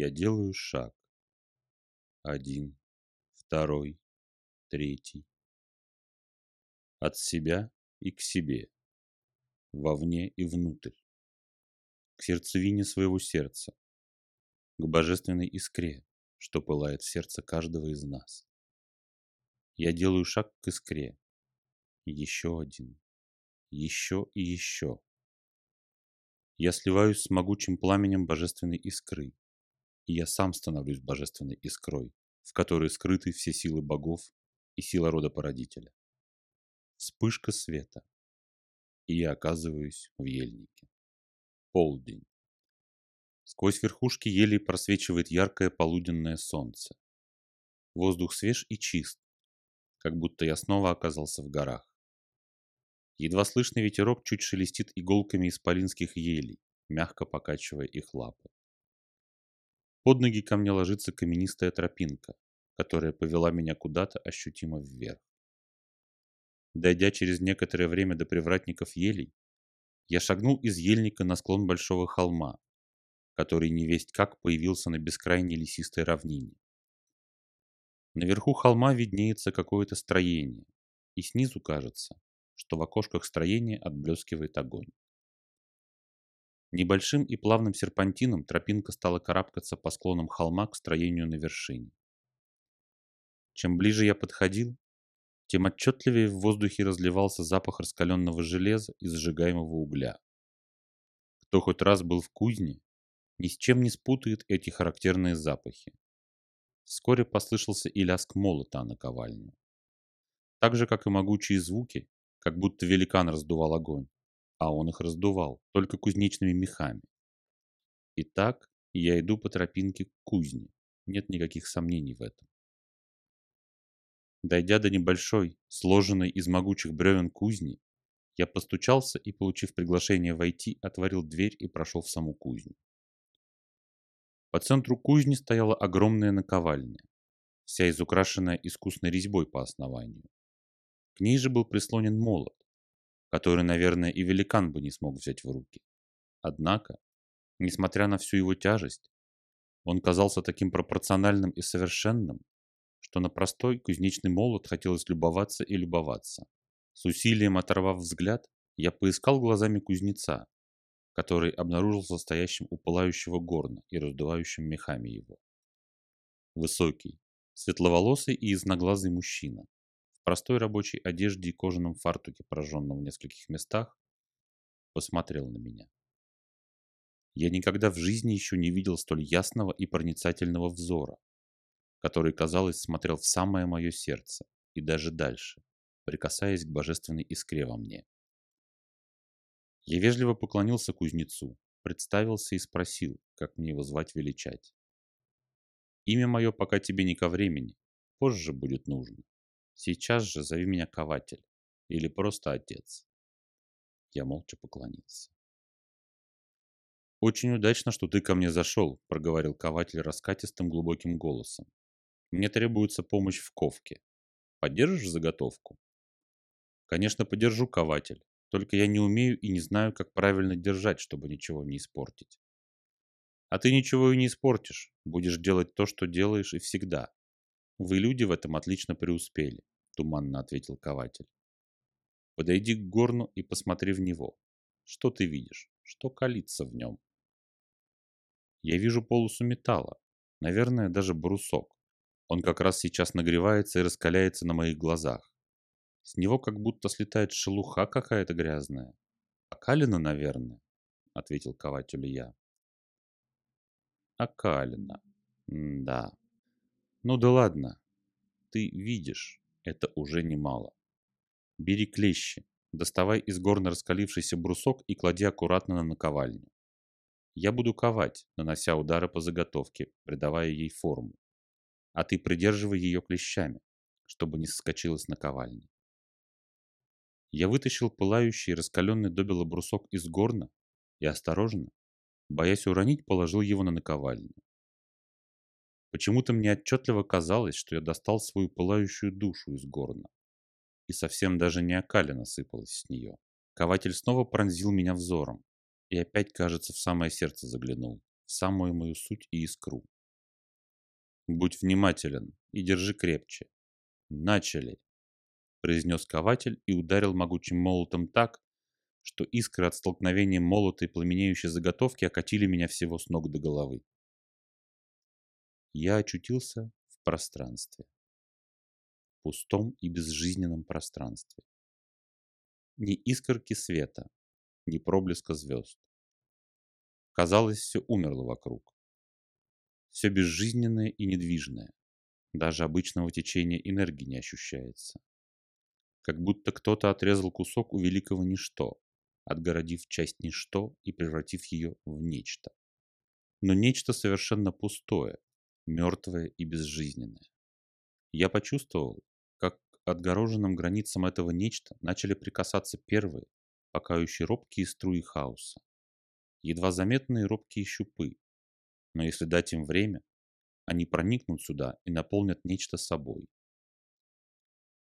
Я делаю шаг. Один, второй, третий. От себя и к себе. Вовне и внутрь. К сердцевине своего сердца. К божественной искре, что пылает в сердце каждого из нас. Я делаю шаг к искре. Еще один. Еще и еще. Я сливаюсь с могучим пламенем божественной искры, и я сам становлюсь божественной искрой, в которой скрыты все силы богов и сила рода породителя. Вспышка света, и я оказываюсь в ельнике. Полдень. Сквозь верхушки елей просвечивает яркое полуденное солнце. Воздух свеж и чист, как будто я снова оказался в горах. Едва слышный ветерок чуть шелестит иголками исполинских елей, мягко покачивая их лапы. Под ноги ко мне ложится каменистая тропинка, которая повела меня куда-то ощутимо вверх. Дойдя через некоторое время до привратников елей, я шагнул из ельника на склон большого холма, который невесть как появился на бескрайней лесистой равнине. Наверху холма виднеется какое-то строение, и снизу кажется, что в окошках строения отблескивает огонь. Небольшим и плавным серпантином тропинка стала карабкаться по склонам холма к строению на вершине. Чем ближе я подходил, тем отчетливее в воздухе разливался запах раскаленного железа и зажигаемого угля. Кто хоть раз был в кузне, ни с чем не спутает эти характерные запахи. Вскоре послышался и лязг молота на ковальню. Так же, как и могучие звуки, как будто великан раздувал огонь, а он их раздувал только кузнечными мехами. Итак, я иду по тропинке к кузне, нет никаких сомнений в этом. Дойдя до небольшой, сложенной из могучих бревен кузни, я постучался и, получив приглашение войти, отворил дверь и прошел в саму кузню. По центру кузни стояла огромная наковальня, вся изукрашенная искусной резьбой по основанию. К ней же был прислонен молот, который, наверное, и великан бы не смог взять в руки. Однако, несмотря на всю его тяжесть, он казался таким пропорциональным и совершенным, что на простой кузнечный молот хотелось любоваться и любоваться. С усилием оторвав взгляд, я поискал глазами кузнеца, который обнаружился стоящим у пылающего горна и раздувающим мехами его. Высокий, светловолосый и изноглазый мужчина, простой рабочей одежде и кожаном фартуке, пораженном в нескольких местах, посмотрел на меня. Я никогда в жизни еще не видел столь ясного и проницательного взора, который, казалось, смотрел в самое мое сердце и даже дальше, прикасаясь к божественной искре во мне. Я вежливо поклонился кузнецу, представился и спросил, как мне его звать величать. Имя мое пока тебе не ко времени, позже будет нужно. Сейчас же зови меня кователь или просто отец. Я молча поклонился. «Очень удачно, что ты ко мне зашел», – проговорил кователь раскатистым глубоким голосом. «Мне требуется помощь в ковке. Поддержишь заготовку?» «Конечно, подержу, кователь. Только я не умею и не знаю, как правильно держать, чтобы ничего не испортить». «А ты ничего и не испортишь. Будешь делать то, что делаешь и всегда. Вы, люди, в этом отлично преуспели туманно ответил кователь. Подойди к горну и посмотри в него. Что ты видишь? Что калится в нем? Я вижу полосу металла, наверное, даже брусок. Он как раз сейчас нагревается и раскаляется на моих глазах. С него как будто слетает шелуха какая-то грязная. Окалина, наверное, ответил кователю я. Окалина. М да. Ну да ладно. Ты видишь это уже немало. Бери клещи, доставай из горна раскалившийся брусок и клади аккуратно на наковальню. Я буду ковать, нанося удары по заготовке, придавая ей форму. А ты придерживай ее клещами, чтобы не соскочила с наковальни. Я вытащил пылающий раскаленный добело брусок из горна и осторожно, боясь уронить, положил его на наковальню. Почему-то мне отчетливо казалось, что я достал свою пылающую душу из горна. И совсем даже не окалина сыпалась с нее. Кователь снова пронзил меня взором. И опять, кажется, в самое сердце заглянул. в самую мою суть и искру. Будь внимателен и держи крепче. Начали, произнес кователь и ударил могучим молотом так, что искры от столкновения молота и пламенеющей заготовки окатили меня всего с ног до головы. Я очутился в пространстве. Пустом и безжизненном пространстве. Ни искорки света, ни проблеска звезд. Казалось, все умерло вокруг. Все безжизненное и недвижное. Даже обычного течения энергии не ощущается. Как будто кто-то отрезал кусок у великого ничто, отгородив часть ничто и превратив ее в нечто. Но нечто совершенно пустое, мертвое и безжизненное. Я почувствовал, как отгороженным границам этого нечто начали прикасаться первые, покающие робкие струи хаоса. Едва заметные робкие щупы. Но если дать им время, они проникнут сюда и наполнят нечто собой.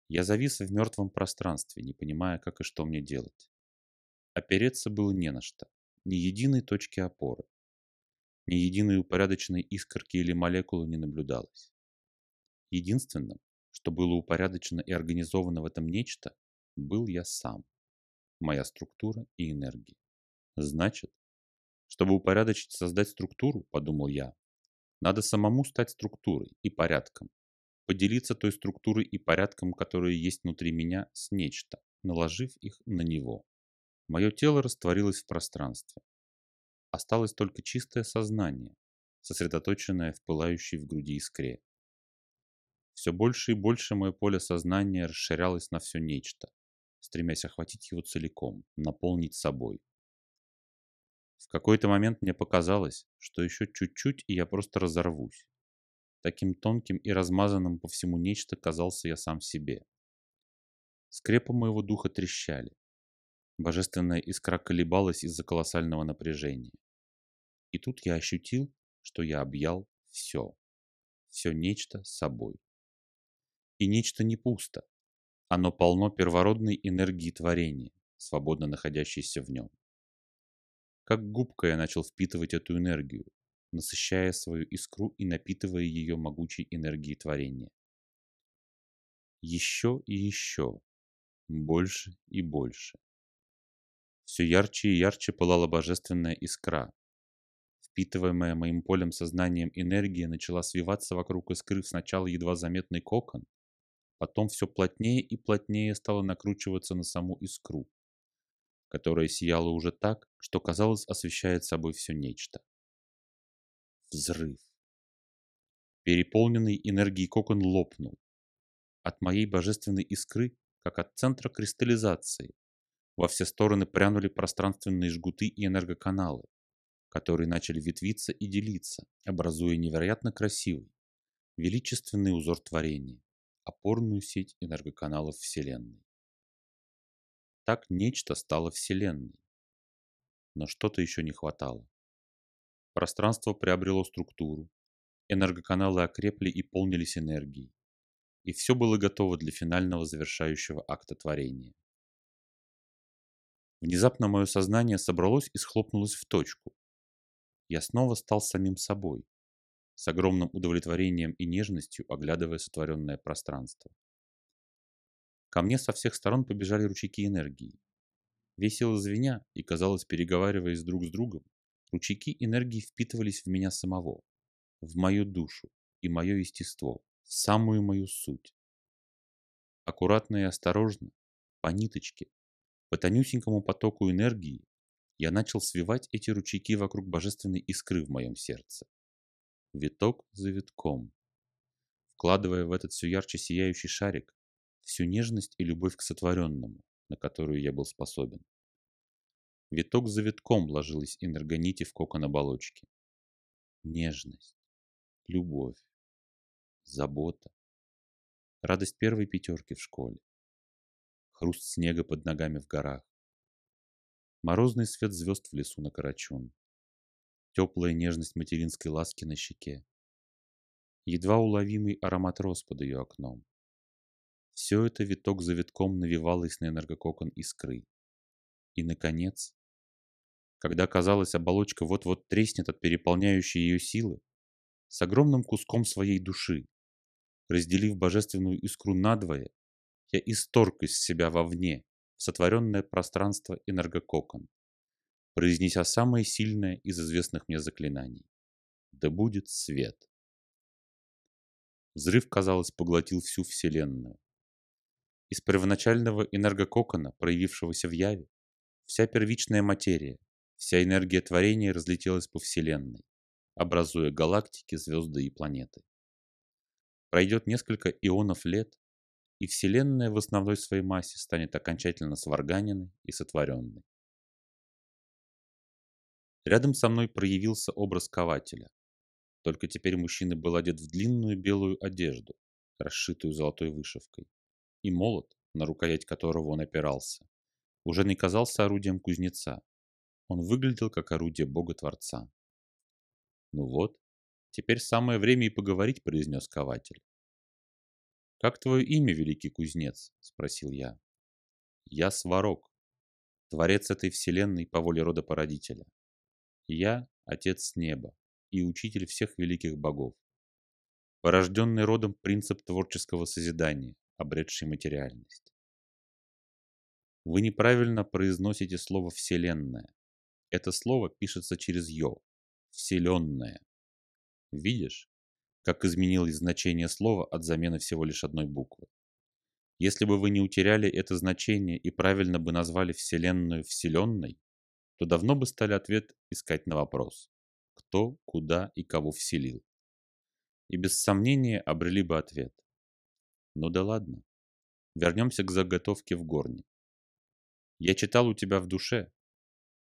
Я завис в мертвом пространстве, не понимая, как и что мне делать. Опереться было не на что, ни единой точки опоры. Ни единой упорядоченной искорки или молекулы не наблюдалось. Единственным, что было упорядочено и организовано в этом нечто, был я сам, моя структура и энергия. Значит, чтобы упорядочить и создать структуру, подумал я, надо самому стать структурой и порядком, поделиться той структурой и порядком, которые есть внутри меня, с нечто, наложив их на него. Мое тело растворилось в пространстве. Осталось только чистое сознание, сосредоточенное в пылающей в груди искре. Все больше и больше мое поле сознания расширялось на все нечто, стремясь охватить его целиком, наполнить собой. В какой-то момент мне показалось, что еще чуть-чуть, и я просто разорвусь. Таким тонким и размазанным по всему нечто казался я сам себе. Скрепы моего духа трещали. Божественная искра колебалась из-за колоссального напряжения. И тут я ощутил, что я объял все. Все нечто собой. И нечто не пусто. Оно полно первородной энергии творения, свободно находящейся в нем. Как губка я начал впитывать эту энергию, насыщая свою искру и напитывая ее могучей энергией творения. Еще и еще, больше и больше. Все ярче и ярче пылала божественная искра. Впитываемая моим полем сознанием энергия начала свиваться вокруг искры сначала едва заметный кокон, потом все плотнее и плотнее стало накручиваться на саму искру, которая сияла уже так, что, казалось, освещает собой все нечто. Взрыв. Переполненный энергией кокон лопнул. От моей божественной искры, как от центра кристаллизации, во все стороны прянули пространственные жгуты и энергоканалы, которые начали ветвиться и делиться, образуя невероятно красивый, величественный узор творения, опорную сеть энергоканалов Вселенной. Так нечто стало Вселенной. Но что-то еще не хватало. Пространство приобрело структуру, энергоканалы окрепли и полнились энергией, и все было готово для финального завершающего акта творения. Внезапно мое сознание собралось и схлопнулось в точку. Я снова стал самим собой, с огромным удовлетворением и нежностью оглядывая сотворенное пространство. Ко мне со всех сторон побежали ручейки энергии. Весело звеня и, казалось, переговариваясь друг с другом, ручейки энергии впитывались в меня самого, в мою душу и мое естество, в самую мою суть. Аккуратно и осторожно, по ниточке, по тонюсенькому потоку энергии я начал свивать эти ручейки вокруг божественной искры в моем сердце. Виток за витком. Вкладывая в этот все ярче сияющий шарик всю нежность и любовь к сотворенному, на которую я был способен. Виток за витком ложилась энергонити в кокон оболочки. Нежность, любовь, забота, радость первой пятерки в школе, хруст снега под ногами в горах, морозный свет звезд в лесу на Карачун, теплая нежность материнской ласки на щеке, едва уловимый аромат роз под ее окном. Все это виток за витком навивалось на энергококон искры. И, наконец, когда, казалось, оболочка вот-вот треснет от переполняющей ее силы, с огромным куском своей души, разделив божественную искру надвое, я исторг из себя вовне, в сотворенное пространство энергококон, произнеся самое сильное из известных мне заклинаний. Да будет свет. Взрыв, казалось, поглотил всю Вселенную. Из первоначального энергококона, проявившегося в Яве, вся первичная материя, вся энергия творения разлетелась по Вселенной, образуя галактики, звезды и планеты. Пройдет несколько ионов лет, и Вселенная в основной своей массе станет окончательно сварганенной и сотворенной. Рядом со мной проявился образ кователя. Только теперь мужчина был одет в длинную белую одежду, расшитую золотой вышивкой, и молот, на рукоять которого он опирался, уже не казался орудием кузнеца. Он выглядел как орудие Бога-творца. «Ну вот, теперь самое время и поговорить», — произнес кователь. «Как твое имя, великий кузнец?» — спросил я. «Я Сварог, творец этой вселенной по воле рода породителя. Я — отец неба и учитель всех великих богов. Порожденный родом принцип творческого созидания, обретший материальность. Вы неправильно произносите слово «вселенная». Это слово пишется через «ё» – «вселенная». Видишь, как изменилось значение слова от замены всего лишь одной буквы. Если бы вы не утеряли это значение и правильно бы назвали Вселенную Вселенной, то давно бы стали ответ искать на вопрос «Кто, куда и кого вселил?» И без сомнения обрели бы ответ. Ну да ладно. Вернемся к заготовке в горне. Я читал у тебя в душе,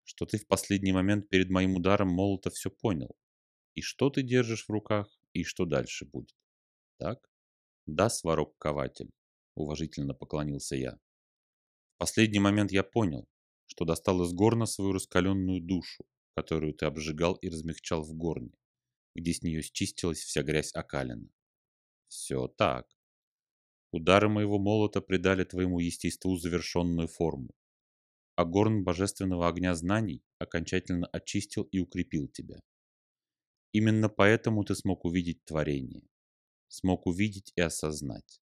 что ты в последний момент перед моим ударом молота все понял. И что ты держишь в руках, и что дальше будет. Так? Да, сварог-кователь, уважительно поклонился я. В последний момент я понял, что достал из горна свою раскаленную душу, которую ты обжигал и размягчал в горне, где с нее счистилась вся грязь окалина. Все так. Удары моего молота придали твоему естеству завершенную форму, а горн божественного огня знаний окончательно очистил и укрепил тебя. Именно поэтому ты смог увидеть творение, смог увидеть и осознать.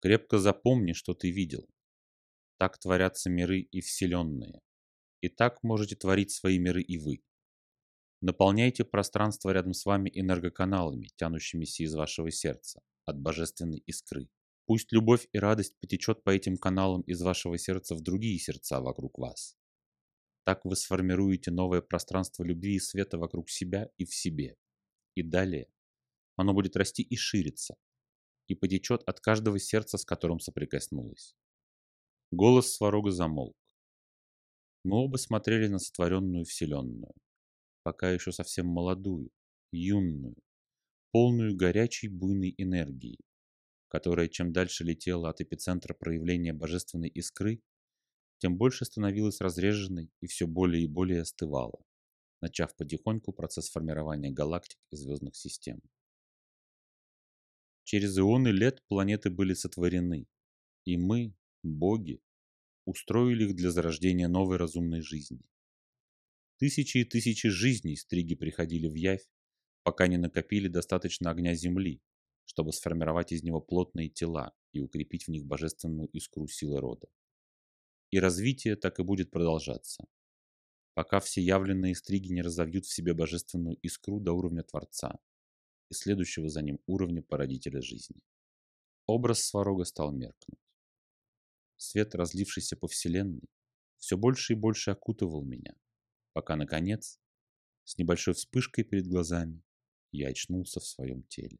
Крепко запомни, что ты видел. Так творятся миры и вселенные. И так можете творить свои миры и вы. Наполняйте пространство рядом с вами энергоканалами, тянущимися из вашего сердца, от божественной искры. Пусть любовь и радость потечет по этим каналам из вашего сердца в другие сердца вокруг вас. Так вы сформируете новое пространство любви и света вокруг себя и в себе. И далее оно будет расти и шириться, и потечет от каждого сердца, с которым соприкоснулось. Голос Сварога замолк. Мы оба смотрели на сотворенную вселенную, пока еще совсем молодую, юную, полную горячей буйной энергии, которая чем дальше летела от эпицентра проявления божественной искры, тем больше становилась разреженной и все более и более остывала, начав потихоньку процесс формирования галактик и звездных систем. Через ионы лет планеты были сотворены, и мы, боги, устроили их для зарождения новой разумной жизни. Тысячи и тысячи жизней стриги приходили в явь, пока не накопили достаточно огня Земли, чтобы сформировать из него плотные тела и укрепить в них божественную искру силы рода и развитие так и будет продолжаться, пока все явленные стриги не разовьют в себе божественную искру до уровня Творца и следующего за ним уровня породителя жизни. Образ Сварога стал меркнуть. Свет, разлившийся по Вселенной, все больше и больше окутывал меня, пока, наконец, с небольшой вспышкой перед глазами, я очнулся в своем теле.